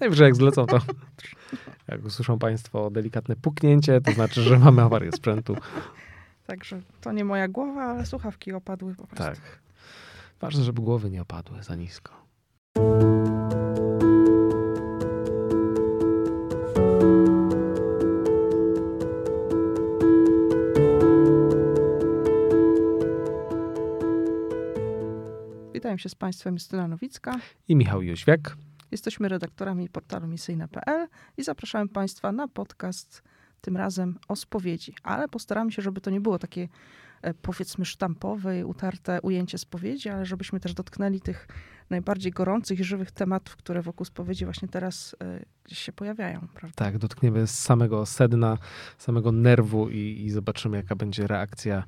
Najwyżej jak zlecą to, jak usłyszą Państwo delikatne puknięcie, to znaczy, że mamy awarię sprzętu. Także to nie moja głowa, ale słuchawki opadły po prostu. Tak. Ważne, żeby głowy nie opadły za nisko. Witam się z Państwem, Justyna Nowicka. I Michał Jóźwiak. Jesteśmy redaktorami portalu misyjne.pl i zapraszamy Państwa na podcast tym razem o spowiedzi. Ale postaramy się, żeby to nie było takie powiedzmy sztampowe i utarte ujęcie spowiedzi, ale żebyśmy też dotknęli tych najbardziej gorących i żywych tematów, które wokół spowiedzi właśnie teraz e, gdzieś się pojawiają. Prawda? Tak, dotkniemy samego sedna, samego nerwu i, i zobaczymy, jaka będzie reakcja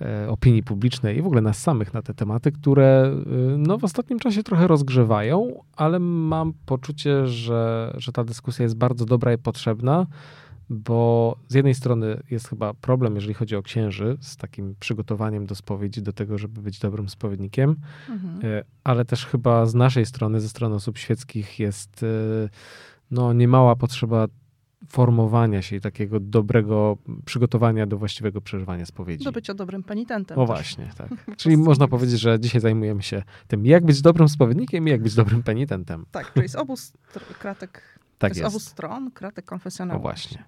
e, opinii publicznej i w ogóle nas samych na te tematy, które e, no, w ostatnim czasie trochę rozgrzewają, ale mam poczucie, że, że ta dyskusja jest bardzo dobra i potrzebna bo z jednej strony jest chyba problem, jeżeli chodzi o księży, z takim przygotowaniem do spowiedzi, do tego, żeby być dobrym spowiednikiem, mhm. E, ale też chyba z naszej strony, ze strony osób świeckich jest e, no, niemała potrzeba formowania się i takiego dobrego przygotowania do właściwego przeżywania spowiedzi. Do bycia dobrym penitentem. O też. właśnie, tak. Czyli można powiedzieć, że dzisiaj zajmujemy się tym, jak być dobrym spowiednikiem i jak być dobrym penitentem. Tak, czyli z obu kratek, tak z obu stron kratek konfesjonalnych. O właśnie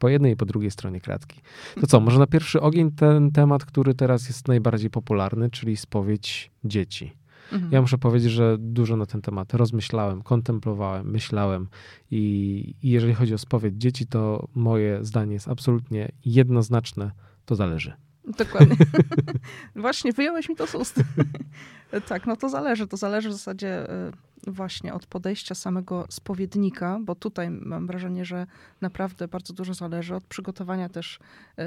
po jednej i po drugiej stronie kratki. To co, może na pierwszy ogień ten temat, który teraz jest najbardziej popularny, czyli spowiedź dzieci. Mhm. Ja muszę powiedzieć, że dużo na ten temat rozmyślałem, kontemplowałem, myślałem i, i jeżeli chodzi o spowiedź dzieci, to moje zdanie jest absolutnie jednoznaczne, to zależy. Dokładnie. Właśnie, wyjąłeś mi to z ust. tak, no to zależy. To zależy w zasadzie y, właśnie od podejścia samego spowiednika, bo tutaj mam wrażenie, że naprawdę bardzo dużo zależy od przygotowania też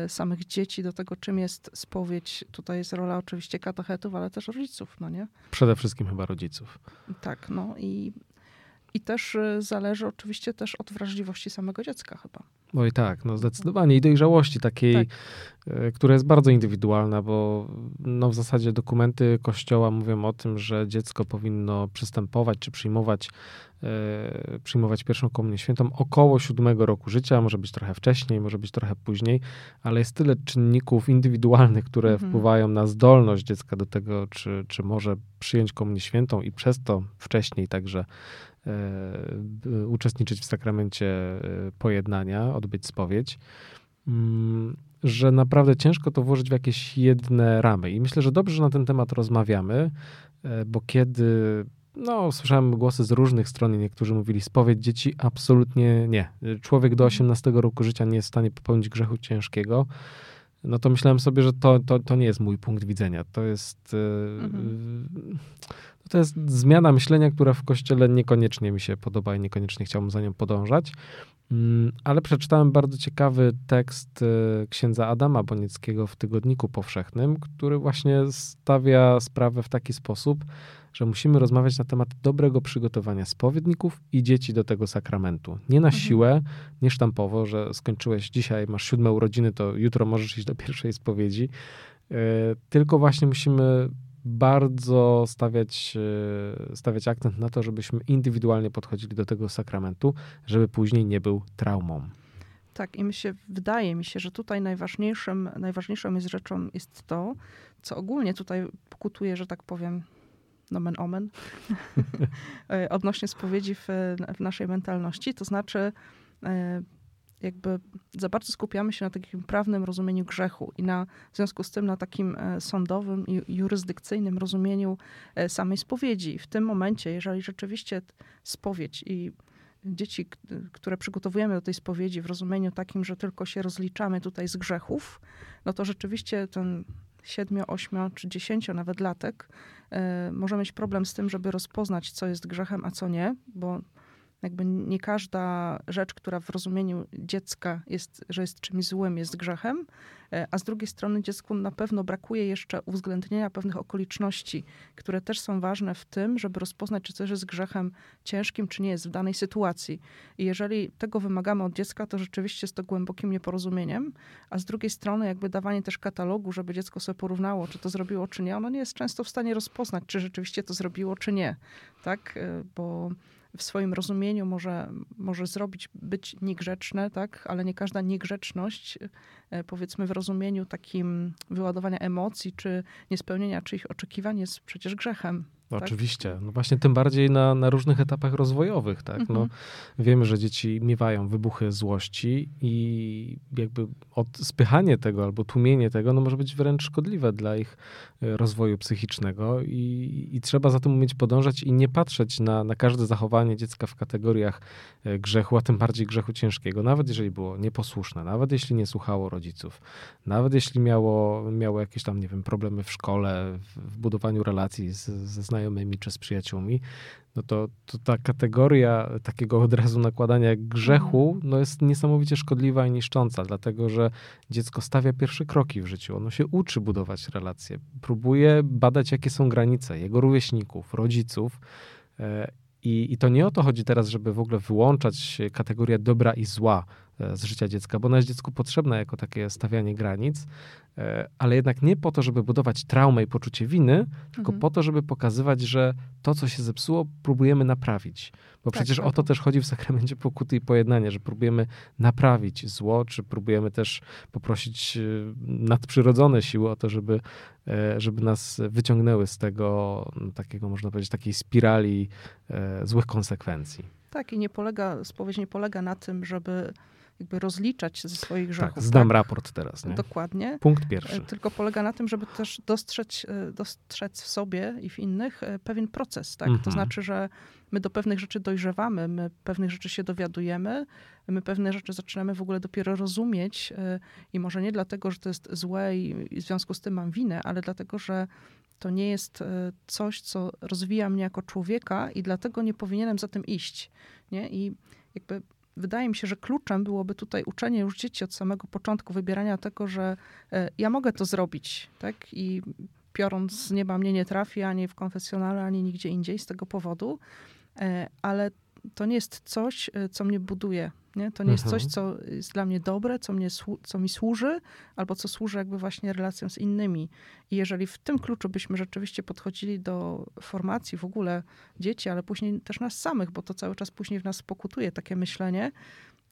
y, samych dzieci do tego, czym jest spowiedź. Tutaj jest rola oczywiście katechetów, ale też rodziców, no nie? Przede wszystkim chyba rodziców. Tak, no i i też y, zależy oczywiście też od wrażliwości samego dziecka chyba. Oj tak, no zdecydowanie i dojrzałości takiej, tak. Y, która jest bardzo indywidualna, bo no w zasadzie dokumenty kościoła mówią o tym, że dziecko powinno przystępować czy przyjmować, e, przyjmować pierwszą komunię świętą około siódmego roku życia, może być trochę wcześniej, może być trochę później, ale jest tyle czynników indywidualnych, które mhm. wpływają na zdolność dziecka do tego, czy, czy może przyjąć komunię świętą i przez to wcześniej także uczestniczyć w sakramencie e, pojednania, odbyć spowiedź, mm, że naprawdę ciężko to włożyć w jakieś jedne ramy. I myślę, że dobrze, że na ten temat rozmawiamy, e, bo kiedy no, słyszałem głosy z różnych stron i niektórzy mówili, spowiedź dzieci absolutnie nie. Człowiek do 18 roku życia nie jest w stanie popełnić grzechu ciężkiego. No to myślałem sobie, że to, to, to nie jest mój punkt widzenia. To jest. Mhm to jest zmiana myślenia, która w kościele niekoniecznie mi się podoba i niekoniecznie chciałbym za nią podążać. Mm, ale przeczytałem bardzo ciekawy tekst y, księdza Adama Bonieckiego w Tygodniku Powszechnym, który właśnie stawia sprawę w taki sposób, że musimy rozmawiać na temat dobrego przygotowania spowiedników i dzieci do tego sakramentu. Nie na mhm. siłę, nie sztampowo, że skończyłeś dzisiaj, masz siódme urodziny, to jutro możesz iść do pierwszej spowiedzi. Y, tylko właśnie musimy bardzo stawiać, e, stawiać akcent na to, żebyśmy indywidualnie podchodzili do tego sakramentu, żeby później nie był traumą. Tak, i mi się, wydaje mi się, że tutaj najważniejszym, najważniejszą jest rzeczą jest to, co ogólnie tutaj pokutuje, że tak powiem, nomen omen, e, odnośnie spowiedzi w, w naszej mentalności, to znaczy e, jakby za bardzo skupiamy się na takim prawnym rozumieniu grzechu i na, w związku z tym na takim e, sądowym i jurysdykcyjnym rozumieniu e, samej spowiedzi. W tym momencie, jeżeli rzeczywiście spowiedź i dzieci, które przygotowujemy do tej spowiedzi w rozumieniu takim, że tylko się rozliczamy tutaj z grzechów, no to rzeczywiście ten siedmiu, ośmiu czy dziesięcio nawet latek y, może mieć problem z tym, żeby rozpoznać, co jest grzechem, a co nie, bo jakby nie każda rzecz, która w rozumieniu dziecka jest, że jest czymś złym, jest grzechem, e, a z drugiej strony dziecku na pewno brakuje jeszcze uwzględnienia pewnych okoliczności, które też są ważne w tym, żeby rozpoznać, czy coś jest grzechem ciężkim, czy nie jest w danej sytuacji. I jeżeli tego wymagamy od dziecka, to rzeczywiście jest to głębokim nieporozumieniem, a z drugiej strony jakby dawanie też katalogu, żeby dziecko sobie porównało, czy to zrobiło, czy nie, ono nie jest często w stanie rozpoznać, czy rzeczywiście to zrobiło, czy nie. Tak? E, bo w swoim rozumieniu może, może zrobić, być niegrzeczne, tak? ale nie każda niegrzeczność, e, powiedzmy w rozumieniu takim wyładowania emocji czy niespełnienia czyichś oczekiwań jest przecież grzechem. No tak? Oczywiście. No właśnie tym bardziej na, na różnych etapach rozwojowych, tak? No, mhm. wiemy, że dzieci miewają wybuchy złości i jakby spychanie tego albo tłumienie tego no może być wręcz szkodliwe dla ich e, rozwoju psychicznego i, i trzeba za tym umieć podążać i nie patrzeć na, na każde zachowanie dziecka w kategoriach e, grzechu, a tym bardziej grzechu ciężkiego, nawet jeżeli było nieposłuszne, nawet jeśli nie słuchało rodziców, nawet jeśli miało, miało jakieś tam, nie wiem, problemy w szkole, w, w budowaniu relacji z, ze znajomymi, znajomymi czy z przyjaciółmi, no to, to ta kategoria takiego od razu nakładania grzechu mhm. no jest niesamowicie szkodliwa i niszcząca, dlatego że dziecko stawia pierwsze kroki w życiu. Ono się uczy budować relacje, próbuje badać, jakie są granice jego rówieśników, rodziców. E, I, I to nie o to chodzi teraz, żeby w ogóle wyłączać kategorię dobra i zła z życia dziecka, bo ona jest dziecku potrzebna jako takie stawianie granic, E, ale jednak nie po to, żeby budować traumę i poczucie winy, tylko mhm. po to, żeby pokazywać, że to, co się zepsuło, próbujemy naprawić. Bo tak, przecież tak. o to też chodzi w sakramencie pokuty i pojednania, że próbujemy naprawić zło, czy próbujemy też poprosić e, nadprzyrodzone siły o to, żeby, e, żeby nas wyciągnęły z tego no, takiego, można powiedzieć, takiej spirali złych konsekwencji. Tak, i nie polega, spowiedź nie polega na tym, żeby jakby rozliczać ze swoich tak, grzechów. Tak, zdam tak? raport teraz. Nie? Dokładnie. Punkt pierwszy. E, tylko polega na tym, żeby też dostrzec, e, dostrzec w sobie i w innych e, pewien proces. Tak? Mhm. To znaczy, że my do pewnych rzeczy dojrzewamy, my pewnych rzeczy się dowiadujemy, my pewne rzeczy zaczynamy w ogóle dopiero rozumieć i może nie dlatego, że to jest złe i w związku z tym mam winę, ale dlatego, że to nie jest coś, co rozwija mnie jako człowieka i dlatego nie powinienem za tym iść. Nie? I jakby wydaje mi się, że kluczem byłoby tutaj uczenie już dzieci od samego początku, wybierania tego, że e, ja mogę to zrobić, tak? I piorun z nieba mnie nie trafi ani w konfesjonale, ani nigdzie indziej z tego powodu, e, ale to nie jest coś, e, co mnie buduje. Nie? To nie jest coś, mhm. co jest dla mnie dobre, co, mnie, co mi służy, albo co służy jakby właśnie relacjom z innymi. I jeżeli w tym kluczu byśmy rzeczywiście podchodzili do formacji w ogóle dzieci, ale później też nas samych, bo to cały czas później w nas pokutuje takie myślenie,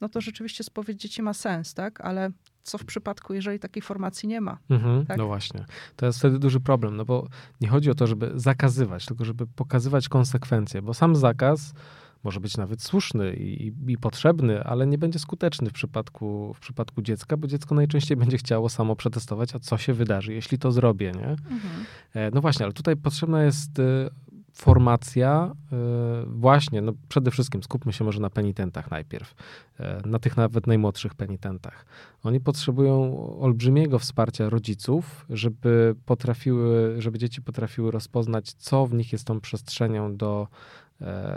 no to rzeczywiście spowiedź dzieci ma sens, tak? Ale co w przypadku, jeżeli takiej formacji nie ma? Mhm, tak? No właśnie. To jest wtedy duży problem, no bo nie chodzi o to, żeby zakazywać, tylko żeby pokazywać konsekwencje, bo sam zakaz może być nawet słuszny i, i, potrzebny, ale nie będzie skuteczny w przypadku, w przypadku dziecka, bo dziecko najczęściej będzie chciało samo przetestować, a co się wydarzy, jeśli to zrobię, nie? Mhm. E, no właśnie, ale tutaj potrzebna jest e, formacja e, właśnie, no przede wszystkim skupmy się może na penitentach najpierw, na tych nawet najmłodszych penitentach. Oni potrzebują olbrzymiego wsparcia rodziców, żeby potrafiły, żeby dzieci potrafiły rozpoznać, co w nich jest tą przestrzenią do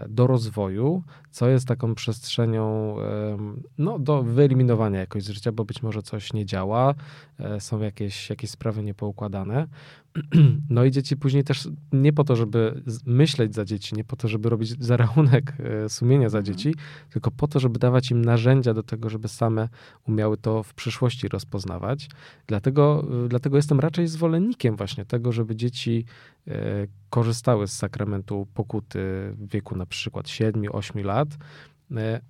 do rozwoju, co jest taką przestrzenią no, do wyeliminowania jakoś z życia, bo być może coś nie działa, e, są jakieś, jakieś sprawy niepoukładane. No i dzieci później też nie po to, żeby myśleć za dzieci, nie po to, żeby robić zarachunek e, sumienia za mhm. dzieci, tylko po to, żeby dawać im narzędzia do tego, żeby same umiały to w przyszłości rozpoznawać. Dlatego, dlatego jestem raczej zwolennikiem właśnie tego, żeby dzieci korzystały z sakramentu pokuty w wieku na przykład 7-8 lat, e,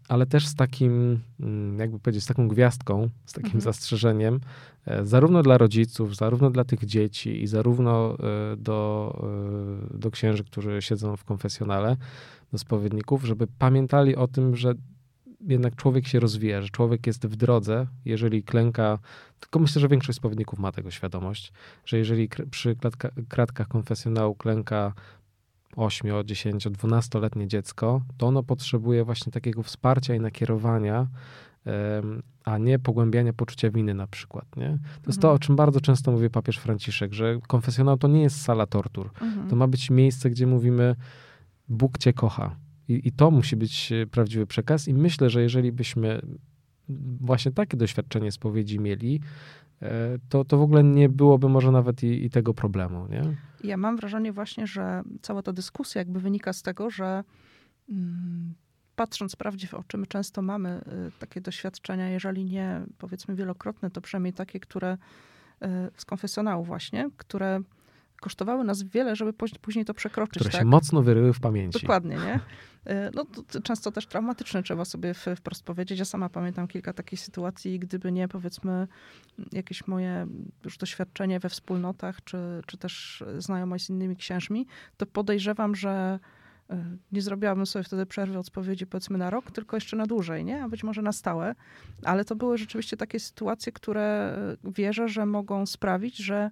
ale też z takim, mm, jakby powiedzieć, z taką gwiazdką, z takim mhm. zastrzeżeniem, e, zarówno dla rodziców, zarówno dla tych dzieci i zarówno e, do, do księży, którzy siedzą w konfesjonale, do spowiedników, żeby pamiętali o tym, że jednak człowiek się rozwija, że człowiek jest w drodze, jeżeli klęka, tylko myślę, że większość spowiedników ma tego świadomość, że jeżeli przy klatka, kratkach konfesjonału klęka 8, 10, 12-letnie dziecko, to ono potrzebuje właśnie takiego wsparcia i nakierowania, a nie pogłębiania poczucia winy na przykład. Nie? To mhm. jest to, mhm. o czym bardzo często mówi papież Franciszek, że konfesjonał to nie jest sala tortur. Mhm. To ma być miejsce, gdzie mówimy Bóg cię kocha. I, I to musi być e, prawdziwy przekaz. I myślę, że jeżeli byśmy właśnie takie doświadczenie spowiedzi mieli, to, to w ogóle nie byłoby może nawet i, i, tego problemu. Nie? Ja mam wrażenie właśnie, że cała ta dyskusja jakby wynika z tego, że mm, patrząc prawdzie w oczy, my często mamy y, takie doświadczenia, jeżeli nie powiedzmy wielokrotne, to przynajmniej takie, które y, z konfesjonału właśnie, które kosztowały nas wiele, żeby później to przekroczyć. Które tak? się mocno wyryły w pamięci. Dokładnie, nie? E, no to często też traumatyczne, trzeba sobie wprost powiedzieć. Ja sama pamiętam kilka takich sytuacji, gdyby nie, powiedzmy, jakieś moje już doświadczenie we wspólnotach, czy, czy też znajomość z innymi księżmi, to podejrzewam, że e, nie zrobiłabym sobie wtedy przerwy od spowiedzi powiedzmy na rok, tylko jeszcze na dłużej, nie? A być może na stałe. Ale to były rzeczywiście takie sytuacje, które e, wierzę, że mogą sprawić, że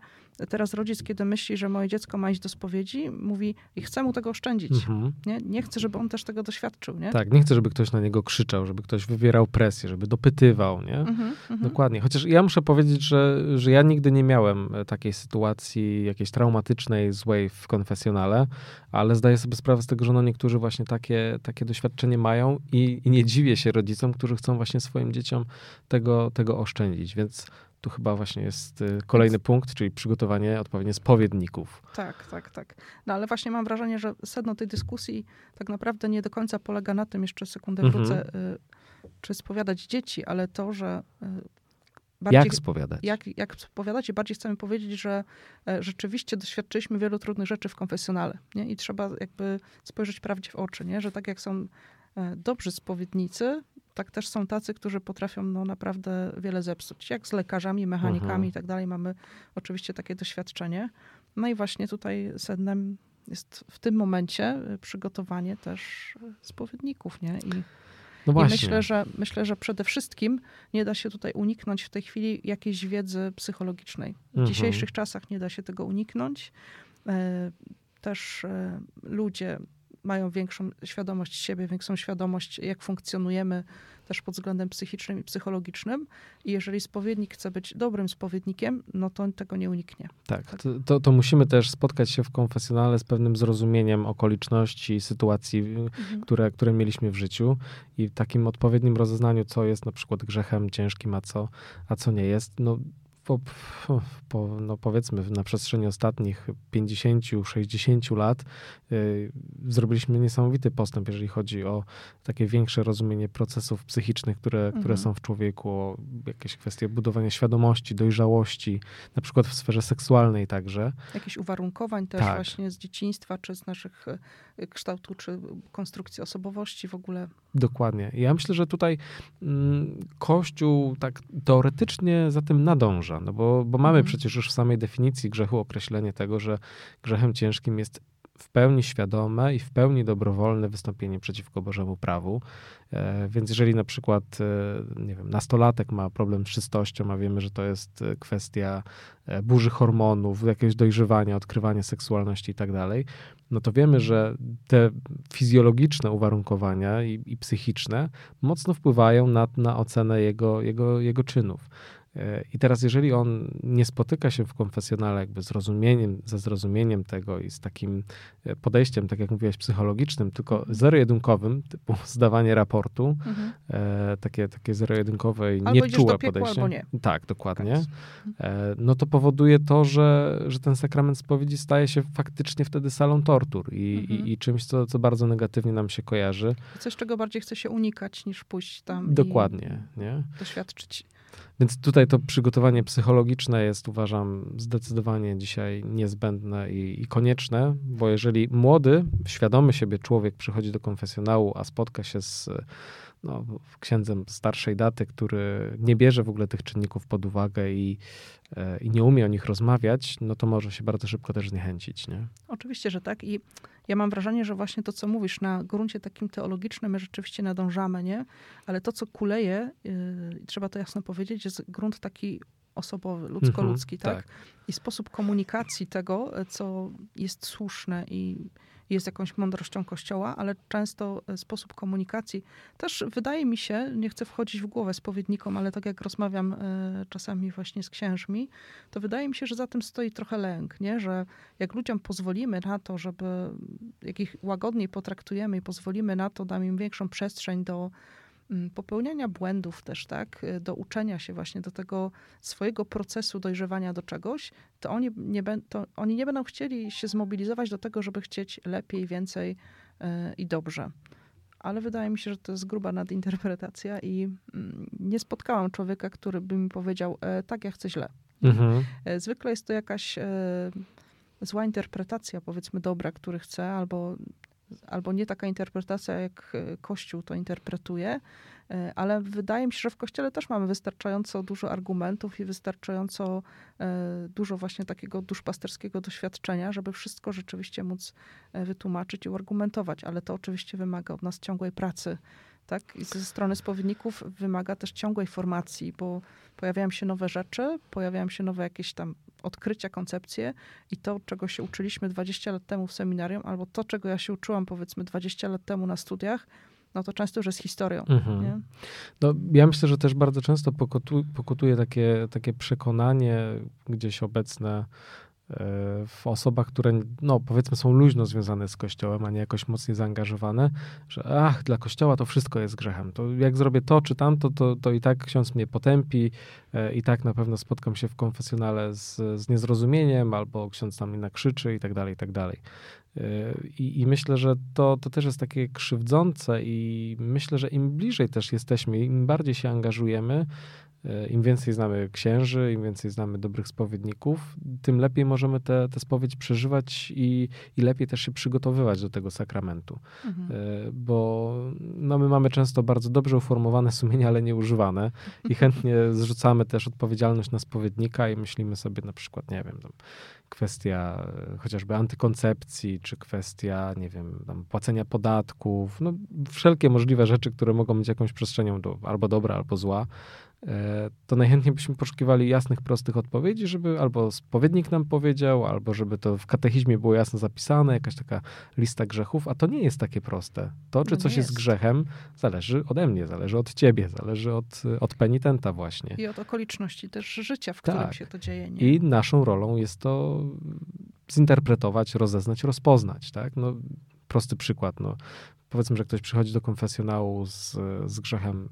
teraz rodzic, kiedy myśli, że moje dziecko ma iść do spowiedzi, mówi i chcę mu tego oszczędzić. Mhm. Nie? nie chcę, żeby on też tego doświadczył. Nie? Tak, nie chcę, żeby ktoś na niego krzyczał, żeby ktoś wywierał presję, żeby dopytywał. Nie? Mhm, mhm. Dokładnie. Chociaż ja muszę powiedzieć, że, że ja nigdy nie miałem e, takiej sytuacji jakiejś traumatycznej, złej w konfesjonale, ale zdaję sobie sprawę z tego, że no niektórzy właśnie takie, takie doświadczenie mają i, i nie dziwię się rodzicom, którzy chcą właśnie swoim dzieciom tego, tego oszczędzić. Więc tu chyba właśnie jest y, kolejny punkt, czyli przygotowanie odpowiednio spowiedników. Tak, tak, tak. No ale właśnie mam wrażenie, że sedno tej dyskusji tak naprawdę nie do końca polega na tym, jeszcze sekundę mhm. wrócę, mhm. czy spowiadać dzieci, ale to, że y, Bardziej, jak spowiadać? Jak, jak spowiadać i bardziej chcemy powiedzieć, że e, rzeczywiście doświadczyliśmy wielu trudnych rzeczy w konfesjonale. Nie? I trzeba jakby spojrzeć prawdzie w oczy, nie? że tak jak są e, dobrzy spowiednicy, tak też są tacy, którzy potrafią no, naprawdę wiele zepsuć. Jak z lekarzami, mechanikami mhm. i tak dalej. Mamy oczywiście takie doświadczenie. No i właśnie tutaj sednem jest w tym momencie przygotowanie też spowiedników, nie? I, no i myślę, że myślę, że przede wszystkim nie da się tutaj uniknąć w tej chwili jakiejś wiedzy psychologicznej. W mhm. dzisiejszych czasach nie da się tego uniknąć. E, też e, ludzie mają większą świadomość siebie, większą świadomość, jak funkcjonujemy też pod względem psychicznym i psychologicznym. I jeżeli spowiednik chce być dobrym spowiednikiem, no to tego nie uniknie. Tak, tak. To, to, musimy też spotkać się w konfesjonale z pewnym zrozumieniem okoliczności, sytuacji, mhm. które, które mieliśmy w życiu i takim odpowiednim rozeznaniu, co jest na przykład grzechem ciężkim, a co, a co nie jest. No, po, po, no powiedzmy na przestrzeni ostatnich 50-60 lat yy, zrobiliśmy niesamowity postęp, jeżeli chodzi o takie większe rozumienie procesów psychicznych, które, mhm. które są w człowieku, o jakieś kwestie budowania świadomości, dojrzałości, na przykład w sferze seksualnej także. Jakieś uwarunkowań też tak. właśnie z dzieciństwa, czy z naszych y, kształtu, czy konstrukcji osobowości w ogóle. Dokładnie. Ja myślę, że tutaj mm, Kościół tak teoretycznie za tym nadąża no bo, bo mamy mhm. przecież już w samej definicji grzechu określenie tego, że grzechem ciężkim jest w pełni świadome i w pełni dobrowolne wystąpienie przeciwko Bożemu prawu. E, więc jeżeli na przykład, e, nie wiem, nastolatek ma problem z czystością, a wiemy, że to jest e, kwestia burzy hormonów, jakiegoś dojrzewania, odkrywania seksualności i tak dalej, no to wiemy, że te fizjologiczne uwarunkowania i, i psychiczne mocno wpływają na, na ocenę jego, jego, jego czynów. I teraz, jeżeli on nie spotyka się w konfesjonale jakby z rozumieniem, ze zrozumieniem tego i z takim e, podejściem, tak jak mówiłeś, psychologicznym, tylko mhm. zero-jedynkowym, typu zdawanie raportu, mhm. e, takie, takie zero-jedynkowe i nieczułe podejście. Nie. Tak, dokładnie. E, no to powoduje to, że, że ten sakrament spowiedzi staje się faktycznie wtedy salą tortur i, mhm. i, i, czymś, co, co bardzo negatywnie nam się kojarzy. Coś, czego bardziej chce się unikać, niż pójść tam Dokładnie, nie? doświadczyć więc tutaj to przygotowanie psychologiczne jest, uważam, zdecydowanie dzisiaj niezbędne i, i, konieczne, bo jeżeli młody, świadomy siebie człowiek przychodzi do konfesjonału, a spotka się z no, księdzem starszej daty, który nie bierze w ogóle tych czynników pod uwagę i, e, i nie umie o nich rozmawiać, no to może się bardzo szybko też zniechęcić. Nie? Oczywiście, że tak. I ja mam wrażenie, że właśnie to, co mówisz, na gruncie takim teologicznym my rzeczywiście nadążamy, nie? Ale to, co kuleje, yy, trzeba to jasno powiedzieć, jest grunt taki osobowy, ludzko-ludzki, mhm, tak? tak? I sposób komunikacji tego, co jest słuszne i jest jakąś mądrością Kościoła, ale często e, sposób komunikacji też wydaje mi się, nie chcę wchodzić w głowę spowiednikom, ale tak jak rozmawiam e, czasami właśnie z księżmi, to wydaje mi się, że za tym stoi trochę lęk, nie? że jak ludziom pozwolimy na to, żeby, jak ich łagodniej potraktujemy i pozwolimy na to, damy im większą przestrzeń do popełniania błędów też, tak, y, do uczenia się właśnie do tego swojego procesu dojrzewania do czegoś, to oni nie, to oni nie będą chcieli się zmobilizować do tego, żeby chcieć lepiej, więcej yy, i dobrze. Ale wydaje mi się, że to jest gruba nadinterpretacja i yy, nie spotkałam człowieka, który by mi powiedział, e, tak, ja chcę źle. Mhm. E, zwykle jest to jakaś e, zła interpretacja, powiedzmy dobra, który chce, albo, albo nie taka interpretacja, jak e, Kościół to interpretuje, e, ale wydaje mi się, że w Kościele też mamy wystarczająco dużo argumentów i wystarczająco dużo właśnie takiego duszpasterskiego doświadczenia, żeby wszystko rzeczywiście móc wytłumaczyć i uargumentować, ale to oczywiście wymaga od nas ciągłej pracy tak? I ze strony spowiedników wymaga też ciągłej formacji, bo pojawiają się nowe rzeczy, pojawiają się nowe jakieś tam odkrycia, koncepcje i to, czego się uczyliśmy 20 lat temu w seminarium, albo to, czego ja się uczyłam powiedzmy 20 lat temu na studiach, no to często już jest historią. Mhm. No, ja myślę, że też bardzo często pokutuje, pokutuje takie, takie przekonanie gdzieś obecne w osobach, które, no powiedzmy, są luźno związane z Kościołem, a nie jakoś mocniej zaangażowane, że ach, dla Kościoła to wszystko jest grzechem. To jak zrobię to czy tamto, to, to i tak ksiądz mnie potępi, e, i tak na pewno spotkam się w konfesjonale z, z niezrozumieniem, albo ksiądz tam mnie nakrzyczy i tak dalej, i tak dalej. E, I, I, myślę, że to, to też jest takie krzywdzące i myślę, że im bliżej też jesteśmy, im bardziej się angażujemy, Im więcej znamy księży, im więcej znamy dobrych spowiedników, tym lepiej możemy tę spowiedź przeżywać i, i lepiej też się przygotowywać do tego sakramentu. Mhm. E, bo no, my mamy często bardzo dobrze uformowane sumienia, ale nieużywane i chętnie zrzucamy też odpowiedzialność na spowiednika i myślimy sobie na przykład, nie wiem, tam, kwestia e, chociażby antykoncepcji, czy kwestia, nie wiem, tam, płacenia podatków, no, wszelkie możliwe rzeczy, które mogą być jakąś przestrzenią do, albo dobra, albo zła, to najchętniej byśmy poszukiwali jasnych, prostych odpowiedzi, żeby albo spowiednik nam powiedział, albo żeby to w katechizmie było jasno zapisane, jakaś taka lista grzechów, a to nie jest takie proste. To, czy no coś jest. jest. grzechem, zależy ode mnie, zależy od ciebie, zależy od, od penitenta właśnie. I od okoliczności też życia, w którym tak. się to dzieje. Nie? I naszą rolą jest to zinterpretować, rozeznać, rozpoznać. Tak? No, prosty przykład. No, powiedzmy, że ktoś przychodzi do konfesjonału z, z grzechem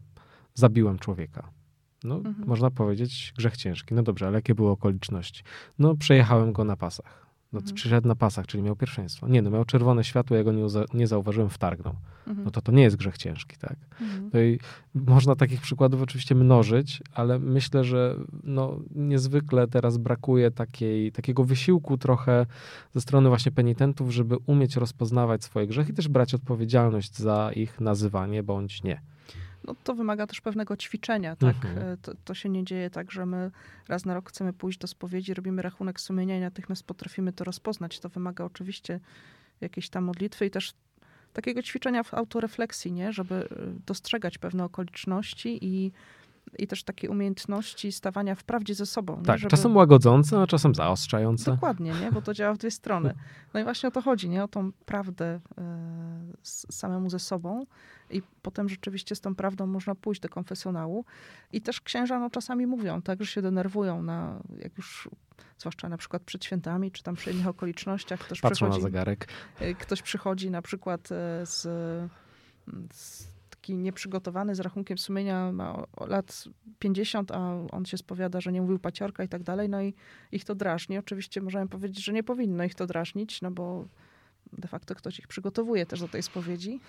zabiłem człowieka no, mhm. można powiedzieć, grzech ciężki. No dobrze, ale jakie były okoliczności? No, przejechałem go na pasach. No, mhm. Przyszedł na pasach, czyli miał pierwszeństwo. Nie, no miał czerwone światło, ja go nie, nie zauważyłem, wtargnął. Mhm. No to to nie jest grzech ciężki, tak? Mhm. No i można takich przykładów oczywiście mnożyć, ale myślę, że no, niezwykle teraz brakuje takiej, takiego wysiłku trochę ze strony właśnie penitentów, żeby umieć rozpoznawać swoje grzechy i też brać odpowiedzialność za ich nazywanie bądź nie no, to wymaga też pewnego ćwiczenia, tak? Mhm. E, to, to, się nie dzieje tak, że my raz na rok chcemy pójść do spowiedzi, robimy rachunek sumienia i natychmiast potrafimy to rozpoznać. To wymaga oczywiście jakiejś tam modlitwy i też takiego ćwiczenia w autorefleksji, nie? Żeby e, dostrzegać pewne okoliczności i i też takiej umiejętności stawania w prawdzie ze sobą. Tak, Żeby... czasem łagodzące, a czasem zaostrzające. Dokładnie, nie? bo to działa w dwie strony. No i właśnie o to chodzi, nie? o tą prawdę y, samemu ze sobą i potem rzeczywiście z tą prawdą można pójść do konfesjonału. I też księża no, czasami mówią, tak, że się denerwują, na, jak już zwłaszcza na przykład przed świętami, czy tam przy innych okolicznościach. Ktoś Patrzą przychodzi, na zegarek. Y, ktoś przychodzi na przykład y, z, z taki nieprzygotowany z rachunkiem sumienia, ma lat 50, a on się spowiada, że nie mówił paciorka i tak dalej, no i ich to drażni. Oczywiście możemy powiedzieć, że nie powinno ich to drażnić, no bo de facto ktoś ich przygotowuje też do tej spowiedzi.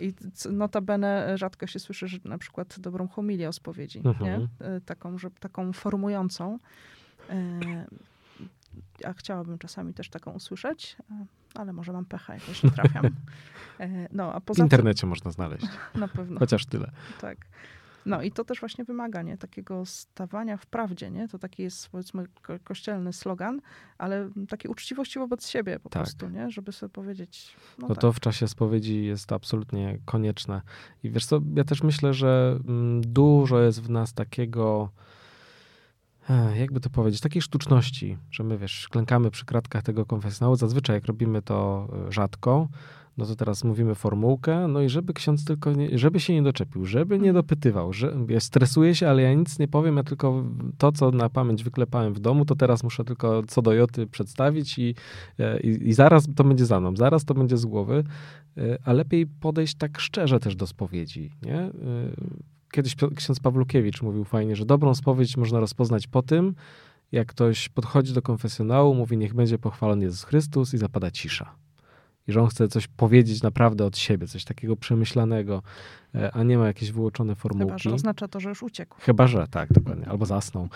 I notabene rzadko się słyszy, że na przykład dobrą homilię o spowiedzi, nie? Mhm. E, taką, że, taką formującą. E, a chciałabym czasami też taką usłyszeć, e, ale może mam pecha, jakoś nie trafiam. No, a poza w internecie można znaleźć. Na pewno. Chociaż tyle. Tak. No i to też właśnie wymaga nie? takiego stawania w prawdzie. Nie? To taki jest powiedzmy kościelny slogan, ale takiej uczciwości wobec siebie po tak. prostu, nie? żeby sobie powiedzieć. No, no tak. to w czasie spowiedzi jest absolutnie konieczne. I wiesz co, ja też myślę, że mm, dużo jest w nas takiego jakby to powiedzieć, takiej sztuczności, że my, wiesz, klękamy przy kratkach tego konfesjonału. Zazwyczaj, jak robimy to e, rzadko, no to teraz mówimy formułkę, no i żeby ksiądz tylko, nie, żeby się nie doczepił, żeby nie mhm. dopytywał, że ja stresuję się, ale ja nic nie powiem, ja tylko to, co na pamięć wyklepałem w domu, to teraz muszę tylko co do joty przedstawić i, e, i, i zaraz to będzie za mną, zaraz to będzie z głowy, e, a lepiej podejść tak szczerze też do spowiedzi, nie? Kiedyś ksiądz Pawlukiewicz mówił fajnie, że dobrą spowiedź można rozpoznać po tym, jak ktoś podchodzi do konfesjonału, mówi niech będzie pochwalony Jezus Chrystus i zapada cisza. I że on chce coś powiedzieć naprawdę od siebie, coś takiego przemyślanego, e, a nie ma jakieś wyłączone formułki. Chyba, że oznacza to, że już uciekł. Chyba, że tak, dokładnie. Albo zasnął.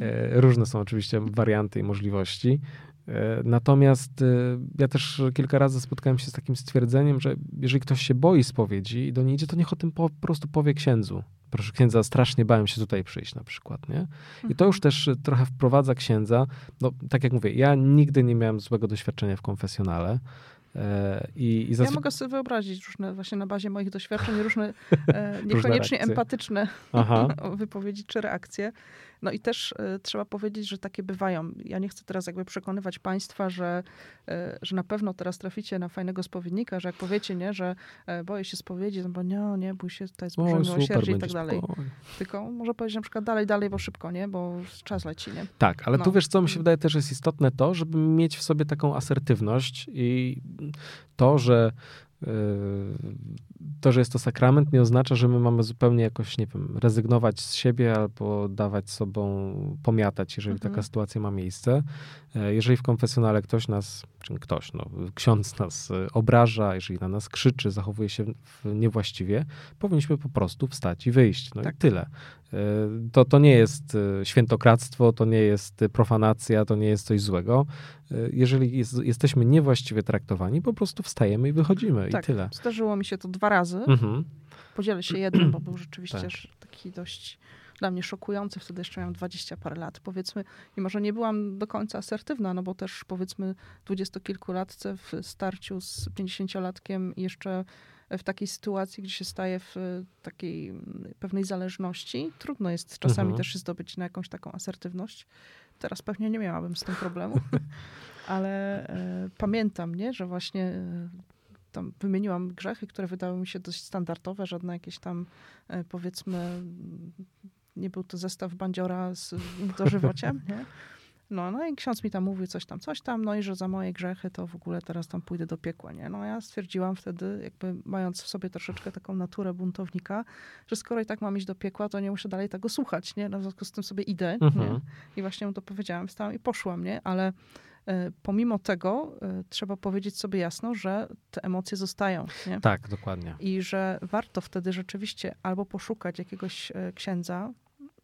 E, różne są oczywiście warianty i możliwości. E, natomiast e, ja też kilka razy spotkałem się z takim stwierdzeniem, że jeżeli ktoś się boi spowiedzi i do niej idzie, to niech o tym po prostu powie księdzu. Proszę księdza, strasznie bałem się tutaj przyjść na przykład, nie? I to już mhm. też trochę wprowadza księdza. No, tak jak mówię, ja nigdy nie miałem złego doświadczenia w konfesjonale. E, I, i Ja mogę sobie wyobrazić różne, właśnie na bazie moich doświadczeń, różne e, niekoniecznie empatyczne wypowiedzi czy reakcje. No i też y, trzeba powiedzieć, że takie bywają. Ja nie chcę teraz jakby przekonywać państwa, że, y, że na pewno teraz traficie na fajnego spowiednika, że jak powiecie, nie, że y, boję się spowiedzi, no bo nie, nie, bój się, to jest Boże miłosierdzie i tak dalej. Spokojnie. Tylko może powiedzieć na przykład dalej, dalej, bo szybko, nie, bo czas leci, nie? Tak, ale no. tu wiesz, co mi się wydaje też jest istotne to, żeby mieć w sobie taką asertywność i to, że to, że jest to sakrament, nie oznacza, że my mamy zupełnie jakoś, nie wiem, rezygnować z siebie albo dawać sobą pomiatać, jeżeli mhm. taka sytuacja ma miejsce. E, jeżeli w konfesjonale ktoś nas, czy ktoś, no, ksiądz nas e, obraża, jeżeli na nas krzyczy, zachowuje się niewłaściwie, powinniśmy po prostu wstać i wyjść. No tak. i tyle. E, to, to nie jest świętokradztwo, to nie jest profanacja, to nie jest coś złego. Jeżeli jest, jesteśmy niewłaściwie traktowani, po prostu wstajemy i wychodzimy tak, i tyle. Zdarzyło mi się to dwa razy. Mhm. Podzielę się jednym, bo był rzeczywiście tak. taki dość dla mnie szokujący. Wtedy jeszcze miałam 20 parę lat, powiedzmy. I może nie byłam do końca asertywna, no bo też powiedzmy dwudziestokilkulatce w starciu z pięćdziesięciolatkiem jeszcze w takiej sytuacji, gdzie się staje w takiej pewnej zależności, trudno jest czasami mhm. też się zdobyć na jakąś taką asertywność. Teraz pewnie nie miałabym z tym problemu, ale e, pamiętam, nie, że właśnie e, tam wymieniłam grzechy, które wydały mi się dość standardowe, żadne jakieś tam e, powiedzmy nie był to zestaw bandziora z dożywociem, nie? No, no i ksiądz mi tam mówił coś tam, coś tam, no i że za moje grzechy to w ogóle teraz tam pójdę do piekła, nie? No ja stwierdziłam wtedy, jakby mając w sobie troszeczkę taką naturę buntownika, że skoro i tak mam iść do piekła, to nie muszę dalej tego słuchać, nie? No w związku z tym sobie idę, mhm. nie? I właśnie mu to powiedziałam, wstałam i poszłam, nie? Ale pomimo tego e, trzeba powiedzieć sobie jasno, że te emocje zostają. Nie? Tak, dokładnie. I że warto wtedy rzeczywiście albo poszukać jakiegoś e, księdza,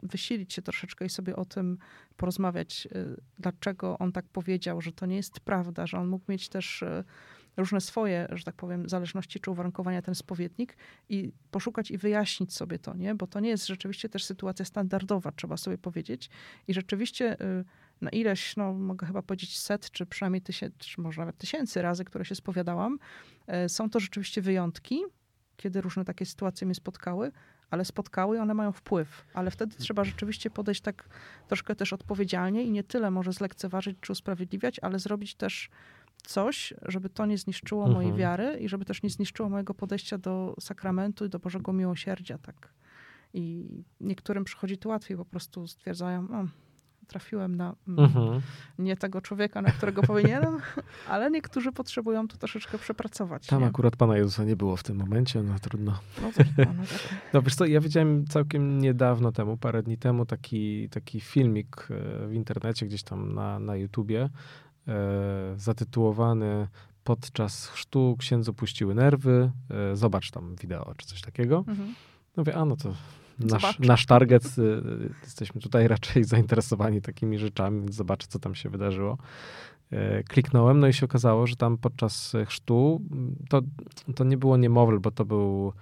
wysilić się troszeczkę i sobie o tym porozmawiać, dlaczego on tak powiedział, że to nie jest prawda, że on mógł mieć też różne swoje, że tak powiem, zależności czy uwarunkowania ten spowiednik i poszukać i wyjaśnić sobie to, nie? Bo to nie jest rzeczywiście też sytuacja standardowa, trzeba sobie powiedzieć. I rzeczywiście na ileś, no mogę chyba powiedzieć set, czy przynajmniej tysięcy, czy może nawet tysięcy razy, które się spowiadałam, są to rzeczywiście wyjątki, kiedy różne takie sytuacje mnie spotkały, ale spotkały i one mają wpływ. Ale wtedy trzeba rzeczywiście podejść tak troszkę też odpowiedzialnie i nie tyle może zlekceważyć czy usprawiedliwiać, ale zrobić też coś, żeby to nie zniszczyło mhm. mojej wiary i żeby też nie zniszczyło mojego podejścia do sakramentu i do Bożego Miłosierdzia, tak. I niektórym przychodzi to łatwiej, po prostu stwierdzają, o, trafiłem na mm, mhm. nie tego człowieka, na którego powinienem, ale niektórzy potrzebują to troszeczkę przepracować. Tam nie? akurat Pana Jezusa nie było w tym momencie, no trudno. No, no, tak. no wiesz co, ja widziałem całkiem niedawno temu, parę dni temu, taki, taki filmik e, w internecie, gdzieś tam na, na YouTubie, e, zatytułowany podczas chrztu księdzu puściły nerwy, e, zobacz tam wideo czy coś takiego. Mhm. No mówię, a no to nasz, nasz target, y, y, jesteśmy tutaj raczej zainteresowani takimi rzeczami, więc zobaczę, co tam się wydarzyło. E, kliknąłem, no i się okazało, że tam podczas chrztu to, to nie było niemowlę, bo to był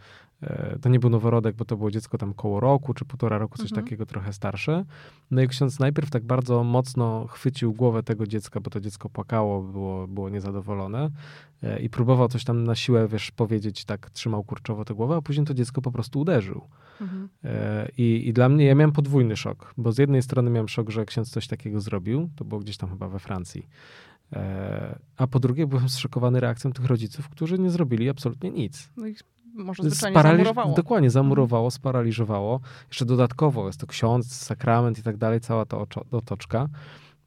to nie był noworodek, bo to było dziecko tam koło roku, czy półtora roku, coś mhm. takiego trochę starsze. No i ksiądz najpierw tak bardzo mocno chwycił głowę tego dziecka, bo to dziecko płakało, było, było niezadowolone e, i próbował coś tam na siłę, wiesz, powiedzieć, tak trzymał kurczowo tę głowę, a później to dziecko po prostu uderzył. Mhm. E, I, I dla mnie, ja miałem podwójny szok, bo z jednej strony miałem szok, że ksiądz coś takiego zrobił, to było gdzieś tam chyba we Francji. A po drugie, byłem zszokowany reakcją tych rodziców, którzy nie zrobili absolutnie nic. No i może zwyczajnie Sparaliż... zamurowało. Dokładnie, mhm. zamurowało, sparaliżowało. Jeszcze dodatkowo jest to ksiądz, sakrament i tak dalej, cała ta otoczka.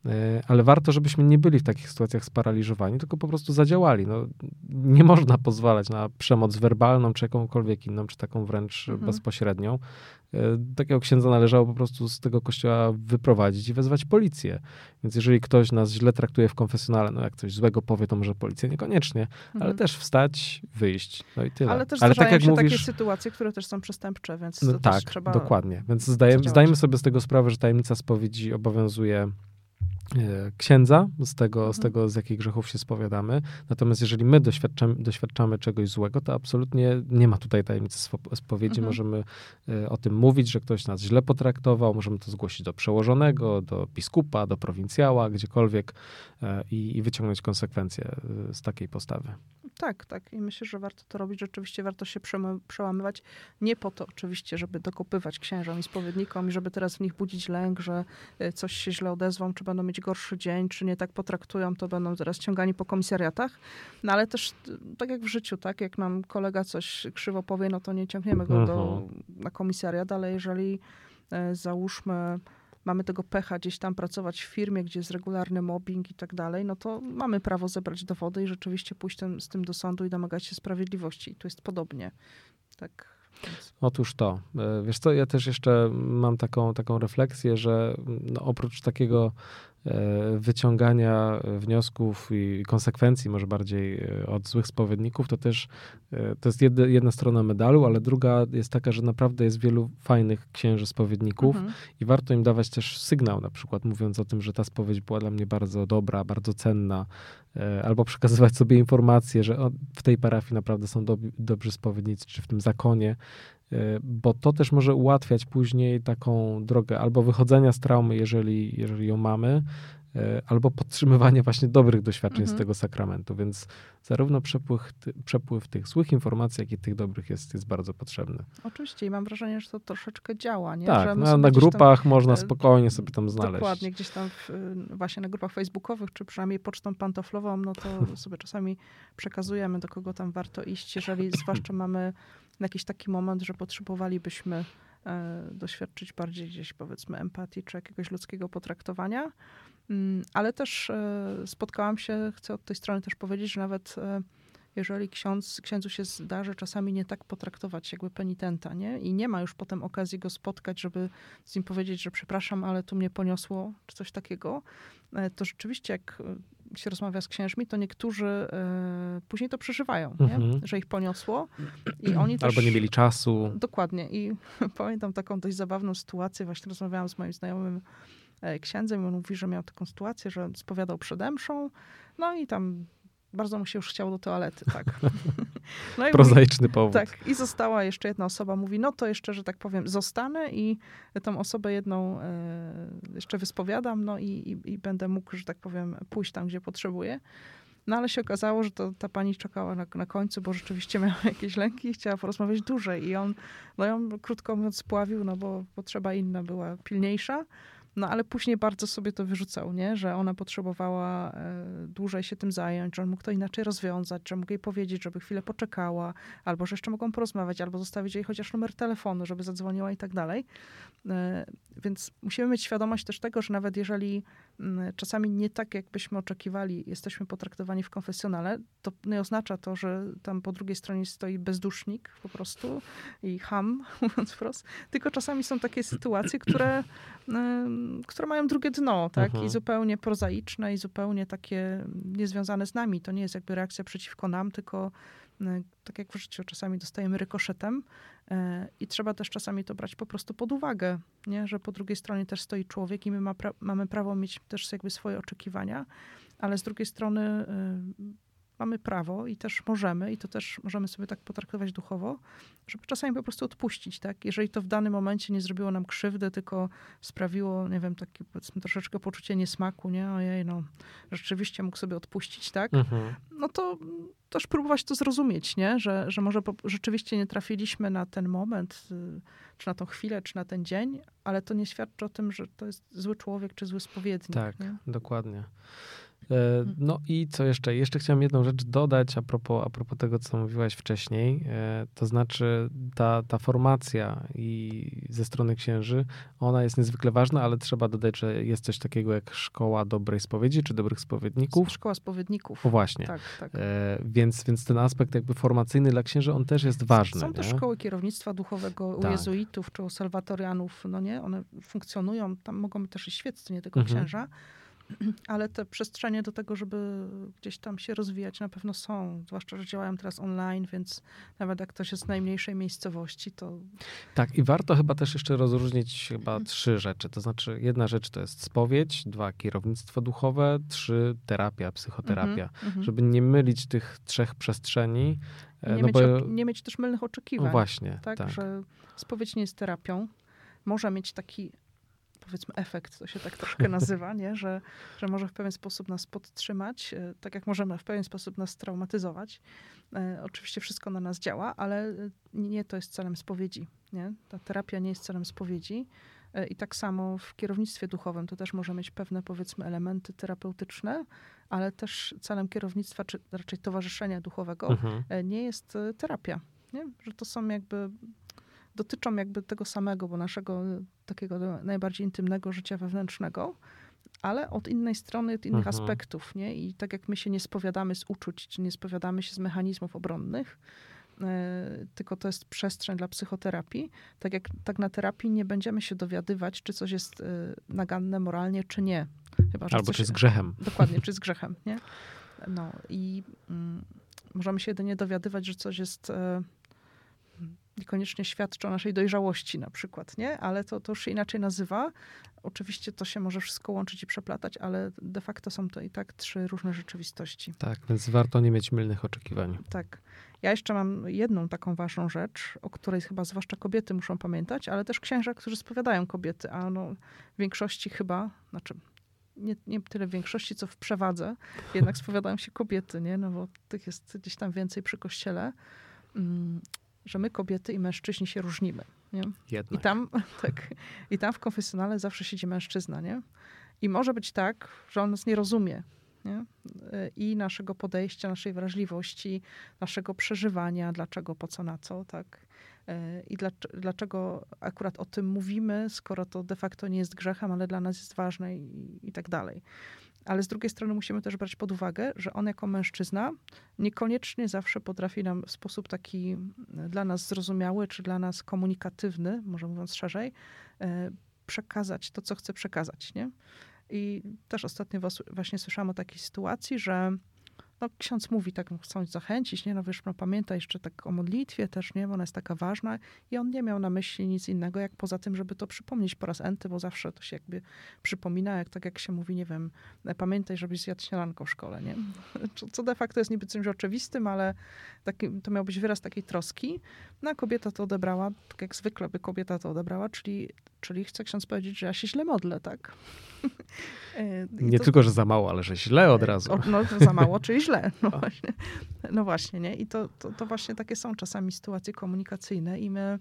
E, ale warto, żebyśmy nie byli w takich sytuacjach sparaliżowani, tylko po prostu zadziałali. No, nie można pozwalać na przemoc werbalną, czy jakąkolwiek inną, czy taką wręcz mhm. bezpośrednią. E, takiego księdza należało po prostu z tego kościoła wyprowadzić i wezwać policję. Więc jeżeli ktoś nas źle traktuje w konfesjonale, no jak coś złego powie, to może policja niekoniecznie, mhm. ale też wstać, wyjść, no i tyle. Ale też ale tak jak się mówisz, takie sytuacje, które też są przestępcze, więc no tak, trzeba dokładnie. Więc zdajemy, zdajemy sobie z tego sprawę, że tajemnica spowiedzi obowiązuje księdza, z tego, Mhm. z tego, z jakich grzechów się spowiadamy. Natomiast jeżeli my doświadczamy, doświadczamy czegoś złego, to absolutnie nie ma tutaj tajemnicy spowiedzi. Mhm. Możemy e, o tym mówić, że ktoś nas źle potraktował, możemy to zgłosić do przełożonego, do biskupa, do prowincjała, gdziekolwiek e, i, i wyciągnąć konsekwencje e, z takiej postawy. Tak, tak. I myślę, że warto to robić. Rzeczywiście warto się przełamywać. Nie po to oczywiście, żeby dokopywać księżom i spowiednikom i żeby teraz w nich budzić lęk, że e, coś się źle odezwą, czy będą mieć gorszy dzień, czy nie tak potraktują, to będą zaraz ciągani po komisariatach. No ale też t- tak jak w życiu, tak? Jak nam kolega coś krzywo powie, no to nie ciągniemy go do, na komisariat, ale jeżeli e, załóżmy mamy tego pecha gdzieś tam pracować w firmie, gdzie jest regularny mobbing i tak dalej, no to mamy prawo zebrać dowody i rzeczywiście pójść tym, z tym do sądu i domagać się sprawiedliwości. I tu jest podobnie. Tak. Otóż to. E, Wiesz co, ja też jeszcze mam taką, taką refleksję, że no, oprócz takiego wyciągania wniosków i konsekwencji, może bardziej e, od złych spowiedników, to też e, to jest jedna, jedna strona medalu, ale druga jest taka, że naprawdę jest wielu fajnych księży spowiedników Mhm. i warto im dawać też sygnał, na przykład mówiąc o tym, że ta spowiedź była dla mnie bardzo dobra, bardzo cenna, e, albo przekazywać sobie informacje, że w tej parafii naprawdę są dob- dobrzy spowiednicy, czy w tym zakonie, e, bo to też może ułatwiać później taką drogę albo wychodzenia z traumy, jeżeli, jeżeli ją mamy, albo podtrzymywania właśnie dobrych doświadczeń z Mhm. tego sakramentu, więc zarówno przepływ, przepływ tych złych informacji, jak i tych dobrych jest, jest bardzo potrzebny. Oczywiście i mam wrażenie, że to troszeczkę działa, nie? Tak, my na, gdzieś tam- grupach można e, spokojnie sobie tam znaleźć. Dokładnie, gdzieś tam w, y, właśnie na grupach facebookowych, czy przynajmniej pocztą pantoflową, no to sobie czasami przekazujemy, do kogo tam warto iść, jeżeli zwłaszcza mamy jakiś taki moment, że potrzebowalibyśmy e, doświadczyć bardziej gdzieś powiedzmy empatii, czy jakiegoś ludzkiego potraktowania. Mm, Ale też e, spotkałam się, chcę od tej strony też powiedzieć, że nawet e, jeżeli ksiądz, księdzu się zdarzy czasami nie tak potraktować jakby penitenta, nie? I nie ma już potem okazji go spotkać, żeby z nim powiedzieć, że przepraszam, ale tu mnie poniosło, czy coś takiego, e, to rzeczywiście jak się rozmawia z księżmi, to niektórzy e, później to przeżywają? Mhm. że ich poniosło i oni też... Albo nie mieli czasu. Dokładnie. I pamiętam taką dość zabawną sytuację. Właśnie rozmawiałam z moim znajomym księdzem i on mówi, że miał taką sytuację, że spowiadał przede mszą, no i tam bardzo mu się już chciało do toalety, tak. No i mówi, Prozaiczny powód. tak, i została jeszcze jedna osoba, mówi, no to jeszcze, że tak powiem, zostanę i tą osobę jedną e, jeszcze wyspowiadam, no i, i, i będę mógł, że tak powiem, pójść tam, gdzie potrzebuję. No ale się okazało, że to, ta pani czekała na, na końcu, bo rzeczywiście miała jakieś lęki i chciała porozmawiać dłużej. I on, no ją krótko mówiąc spławił, no bo potrzeba inna była pilniejsza. No ale później bardzo sobie to wyrzucał, nie? że ona potrzebowała e, dłużej się tym zająć, że on mógł to inaczej rozwiązać, że mógł jej powiedzieć, żeby chwilę poczekała, albo że jeszcze mogą porozmawiać, albo zostawić jej chociaż numer telefonu, żeby zadzwoniła i tak dalej. E, Więc musimy mieć świadomość też tego, że nawet jeżeli czasami nie tak, jakbyśmy oczekiwali, jesteśmy potraktowani w konfesjonale, to nie oznacza to, że tam po drugiej stronie stoi bezdusznik po prostu i ham, mówiąc wprost, tylko czasami są takie sytuacje, które, em, które mają drugie dno, tak? Mhm. I zupełnie prozaiczne i zupełnie takie niezwiązane z nami. To nie jest jakby reakcja przeciwko nam, tylko tak jak w życiu czasami dostajemy rykoszetem e, i trzeba też czasami to brać po prostu pod uwagę, nie? że po drugiej stronie też stoi człowiek i my ma pra- mamy prawo mieć też jakby swoje oczekiwania, ale z drugiej strony e, mamy prawo i też możemy, i to też możemy sobie tak potraktować duchowo, żeby czasami po prostu odpuścić, tak? Jeżeli to w danym momencie nie zrobiło nam krzywdy, tylko sprawiło, nie wiem, takie powiedzmy troszeczkę poczucie niesmaku, nie? Ojej, no, rzeczywiście mógł sobie odpuścić, tak? Mhm. no to też próbować to zrozumieć, nie? Że, że może po, rzeczywiście nie trafiliśmy na ten moment, y, czy na tą chwilę, czy na ten dzień, ale to nie świadczy o tym, że to jest zły człowiek, czy zły spowiednik. Tak, Nie? dokładnie. E, No i co jeszcze? Jeszcze chciałem jedną rzecz dodać a propos, a propos tego, co mówiłaś wcześniej. E, To znaczy ta, ta formacja i ze strony księży, ona jest niezwykle ważna, ale trzeba dodać, że jest coś takiego jak szkoła dobrej spowiedzi, czy dobrych spowiedników. Szkoła spowiedników. O właśnie. Tak, tak. E, więc, więc ten aspekt jakby formacyjny dla księży, on też jest ważny. Są też szkoły kierownictwa duchowego u Tak. jezuitów czy u salwatorianów, no nie? One funkcjonują, tam mogą też i świeccy, nie tylko Mhm. księża. ale te przestrzenie do tego, żeby gdzieś tam się rozwijać na pewno są, zwłaszcza, że działają teraz online, więc nawet jak ktoś jest w najmniejszej miejscowości, to... Tak, i warto chyba też jeszcze rozróżnić chyba mhm. trzy rzeczy. To znaczy, jedna rzecz to jest spowiedź, dwa kierownictwo duchowe, trzy terapia, psychoterapia. Mhm, żeby nie mylić tych trzech przestrzeni. E, nie, no mieć, bo... nie mieć też mylnych oczekiwań. No właśnie, tak, tak. Że spowiedź nie jest terapią. Może mieć taki powiedzmy efekt, to się tak troszkę nazywa, nie? Że, że może w pewien sposób nas podtrzymać, e, tak jak możemy w pewien sposób nas traumatyzować. E, oczywiście wszystko na nas działa, ale e, nie to jest celem spowiedzi. Nie? Ta terapia nie jest celem spowiedzi. I tak samo w kierownictwie duchowym to też może mieć pewne, powiedzmy, elementy terapeutyczne, ale też celem kierownictwa, czy raczej towarzyszenia duchowego mhm. nie jest terapia. Nie? Że to są jakby dotyczą jakby tego samego, bo naszego takiego najbardziej intymnego życia wewnętrznego, ale od innej strony, od innych mhm. aspektów, nie? I tak jak my się nie spowiadamy z uczuć, czy nie spowiadamy się z mechanizmów obronnych, e, tylko to jest przestrzeń dla psychoterapii. Tak jak tak na terapii nie będziemy się dowiadywać, czy coś jest e, naganne moralnie, czy nie. Chyba, Albo coś, czy z grzechem. Dokładnie, czy z grzechem, nie? No i mm, możemy się jedynie dowiadywać, że coś jest e, niekoniecznie świadczy o naszej dojrzałości na przykład, nie? Ale to, to już się inaczej nazywa. Oczywiście to się może wszystko łączyć i przeplatać, ale de facto są to i tak trzy różne rzeczywistości. Tak, więc warto nie mieć mylnych oczekiwań. Tak. Ja jeszcze mam jedną taką ważną rzecz, o której chyba zwłaszcza kobiety muszą pamiętać, ale też księża, którzy spowiadają kobiety, a no w większości chyba, znaczy nie, nie tyle w większości, co w przewadze, jednak spowiadają się kobiety, nie? No bo tych jest gdzieś tam więcej przy kościele. Że my kobiety i mężczyźni się różnimy. Nie? Jednak. I tam, tak, I tam w konfesjonale zawsze siedzi mężczyzna, nie? I może być tak, że on nas nie rozumie. Nie? I naszego podejścia, naszej wrażliwości, naszego przeżywania, dlaczego, po co, na co, tak? I dlaczego akurat o tym mówimy, skoro to de facto nie jest grzechem, ale dla nas jest ważne i, i tak dalej. Ale z drugiej strony musimy też brać pod uwagę, że on jako mężczyzna niekoniecznie zawsze potrafi nam w sposób taki e, dla nas zrozumiały, czy dla nas komunikatywny, może mówiąc szerzej, e, przekazać to, co chce przekazać. Nie? I też ostatnio właśnie słyszałam o takiej sytuacji, że no, ksiądz mówi tak, chcąc zachęcić, nie, no wiesz, no, pamiętaj jeszcze tak o modlitwie też, nie, ona jest taka ważna i on nie miał na myśli nic innego, jak poza tym, żeby to przypomnieć po raz enty, bo zawsze to się jakby przypomina, jak tak jak się mówi, nie wiem, pamiętaj, żebyś zjadł śniadanko w szkole, nie, co de facto jest niby czymś oczywistym, ale taki, to miał być wyraz takiej troski, no a kobieta to odebrała, tak jak zwykle by kobieta to odebrała, czyli, czyli chce ksiądz powiedzieć, że ja się źle modlę, tak? E, nie to, tylko, że za mało, ale że źle od razu. No, za mało, czyli źle. No właśnie, no właśnie nie? I to, to, to właśnie takie są czasami sytuacje komunikacyjne i my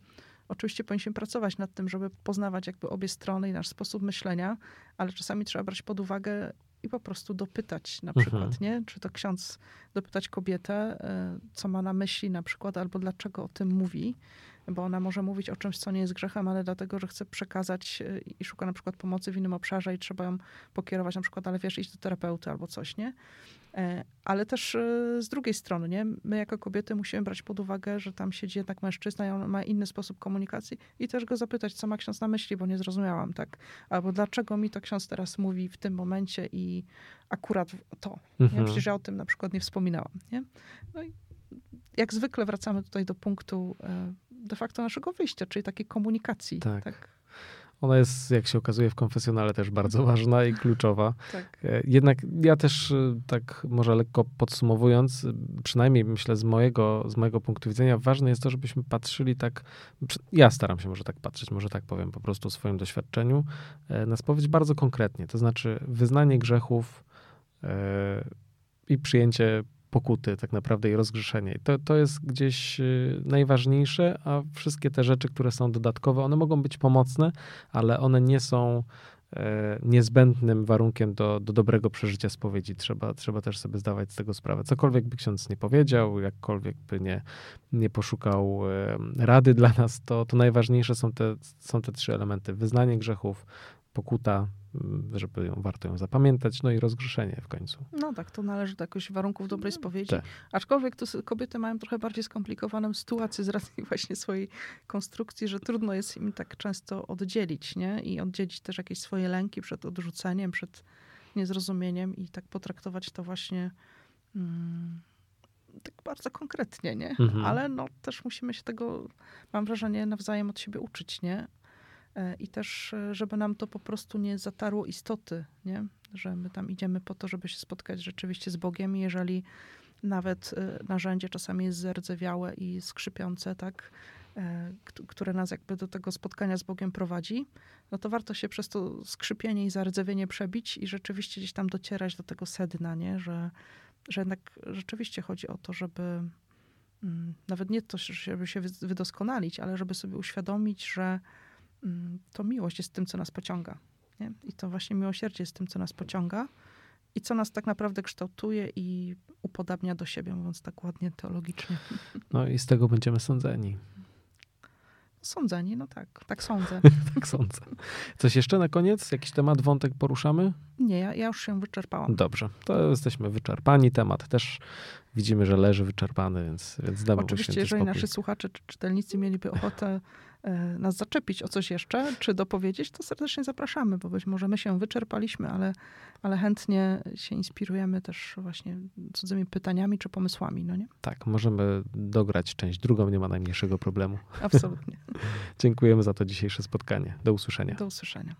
oczywiście powinniśmy pracować nad tym, żeby poznawać jakby obie strony i nasz sposób myślenia, ale czasami trzeba brać pod uwagę i po prostu dopytać na przykład, mhm. nie? Czy to ksiądz dopytać kobietę, e, co ma na myśli na przykład, albo dlaczego o tym mówi, bo ona może mówić o czymś, co nie jest grzechem, ale dlatego, że chce przekazać e, i szuka na przykład pomocy w innym obszarze i trzeba ją pokierować na przykład, ale wiesz, iść do terapeuty albo coś, nie? E, ale też e, z drugiej strony, nie? My jako kobiety musimy brać pod uwagę, że tam siedzi jednak mężczyzna i on ma inny sposób komunikacji i też go zapytać, co ma ksiądz na myśli, bo nie zrozumiałam, tak? Albo dlaczego mi to ksiądz teraz mówi w tym momencie i akurat to. Mhm. Przecież ja o tym na przykład nie wspominałam, nie? No i jak zwykle wracamy tutaj do punktu de facto naszego wyjścia, czyli takiej komunikacji. Tak. tak. Ona jest, jak się okazuje, w konfesjonale też bardzo ważna i kluczowa. Tak. E, jednak ja też, e, tak może lekko podsumowując, przynajmniej myślę z mojego, z mojego punktu widzenia, ważne jest to, żebyśmy patrzyli tak, ja staram się może tak patrzeć, może tak powiem po prostu o swoim doświadczeniu, e, na spowiedź bardzo konkretnie. To znaczy wyznanie grzechów i przyjęcie pokuty tak naprawdę i rozgrzeszenie. to, to jest gdzieś y, najważniejsze, a wszystkie te rzeczy, które są dodatkowe, one mogą być pomocne, ale one nie są e, niezbędnym warunkiem do, do dobrego przeżycia spowiedzi. Trzeba, trzeba też sobie zdawać z tego sprawę. Cokolwiek by ksiądz nie powiedział, jakkolwiek by nie, nie poszukał e, rady dla nas, to, to najważniejsze są te, są te trzy elementy. Wyznanie grzechów, pokuta, mm, żeby ją, warto ją zapamiętać, no i rozgrzeszenie w końcu. No tak, to należy do jakoś warunków dobrej spowiedzi. Tak. Aczkolwiek tu kobiety mają trochę bardziej skomplikowaną sytuację z racji właśnie swojej konstrukcji, że trudno jest im tak często oddzielić, nie? I oddzielić też jakieś swoje lęki przed odrzuceniem, przed niezrozumieniem i tak potraktować to właśnie mm, tak bardzo konkretnie, nie? Mhm. Ale no też musimy się tego, mam wrażenie, nawzajem od siebie uczyć, nie? E, I też, e, żeby nam to po prostu nie zatarło istoty, nie? Że my tam idziemy po to, żeby się spotkać rzeczywiście z Bogiem. Jeżeli nawet e, narzędzie czasami jest zardzewiałe i skrzypiące, tak? Które nas jakby do tego spotkania z Bogiem prowadzi, no to warto się przez to skrzypienie i zardzewienie przebić i rzeczywiście gdzieś tam docierać do tego sedna, nie? Że, że jednak rzeczywiście chodzi o to, żeby mm, nawet nie to, żeby się wy- wydoskonalić, ale żeby sobie uświadomić, że to miłość jest tym, co nas pociąga. Nie? I to właśnie miłosierdzie jest tym, co nas pociąga i co nas tak naprawdę kształtuje i upodabnia do siebie, mówiąc tak ładnie teologicznie. No i z tego będziemy sądzeni. Sądzeni, no tak, tak sądzę. Tak sądzę. Coś jeszcze na koniec? Jakiś temat, wątek poruszamy? Nie, ja, ja już się wyczerpałam. Dobrze, to jesteśmy wyczerpani. Temat też widzimy, że leży wyczerpany, więc, więc damy Oczywiście, jeżeli spokój. nasi słuchacze czy czytelnicy mieliby ochotę nas zaczepić o coś jeszcze, czy dopowiedzieć, to serdecznie zapraszamy, bo być może my się wyczerpaliśmy, ale, ale chętnie się inspirujemy też właśnie cudzymi pytaniami czy pomysłami, no nie? Tak, możemy dograć część drugą, nie ma najmniejszego problemu. Absolutnie. Dziękujemy za to dzisiejsze spotkanie. Do usłyszenia. Do usłyszenia.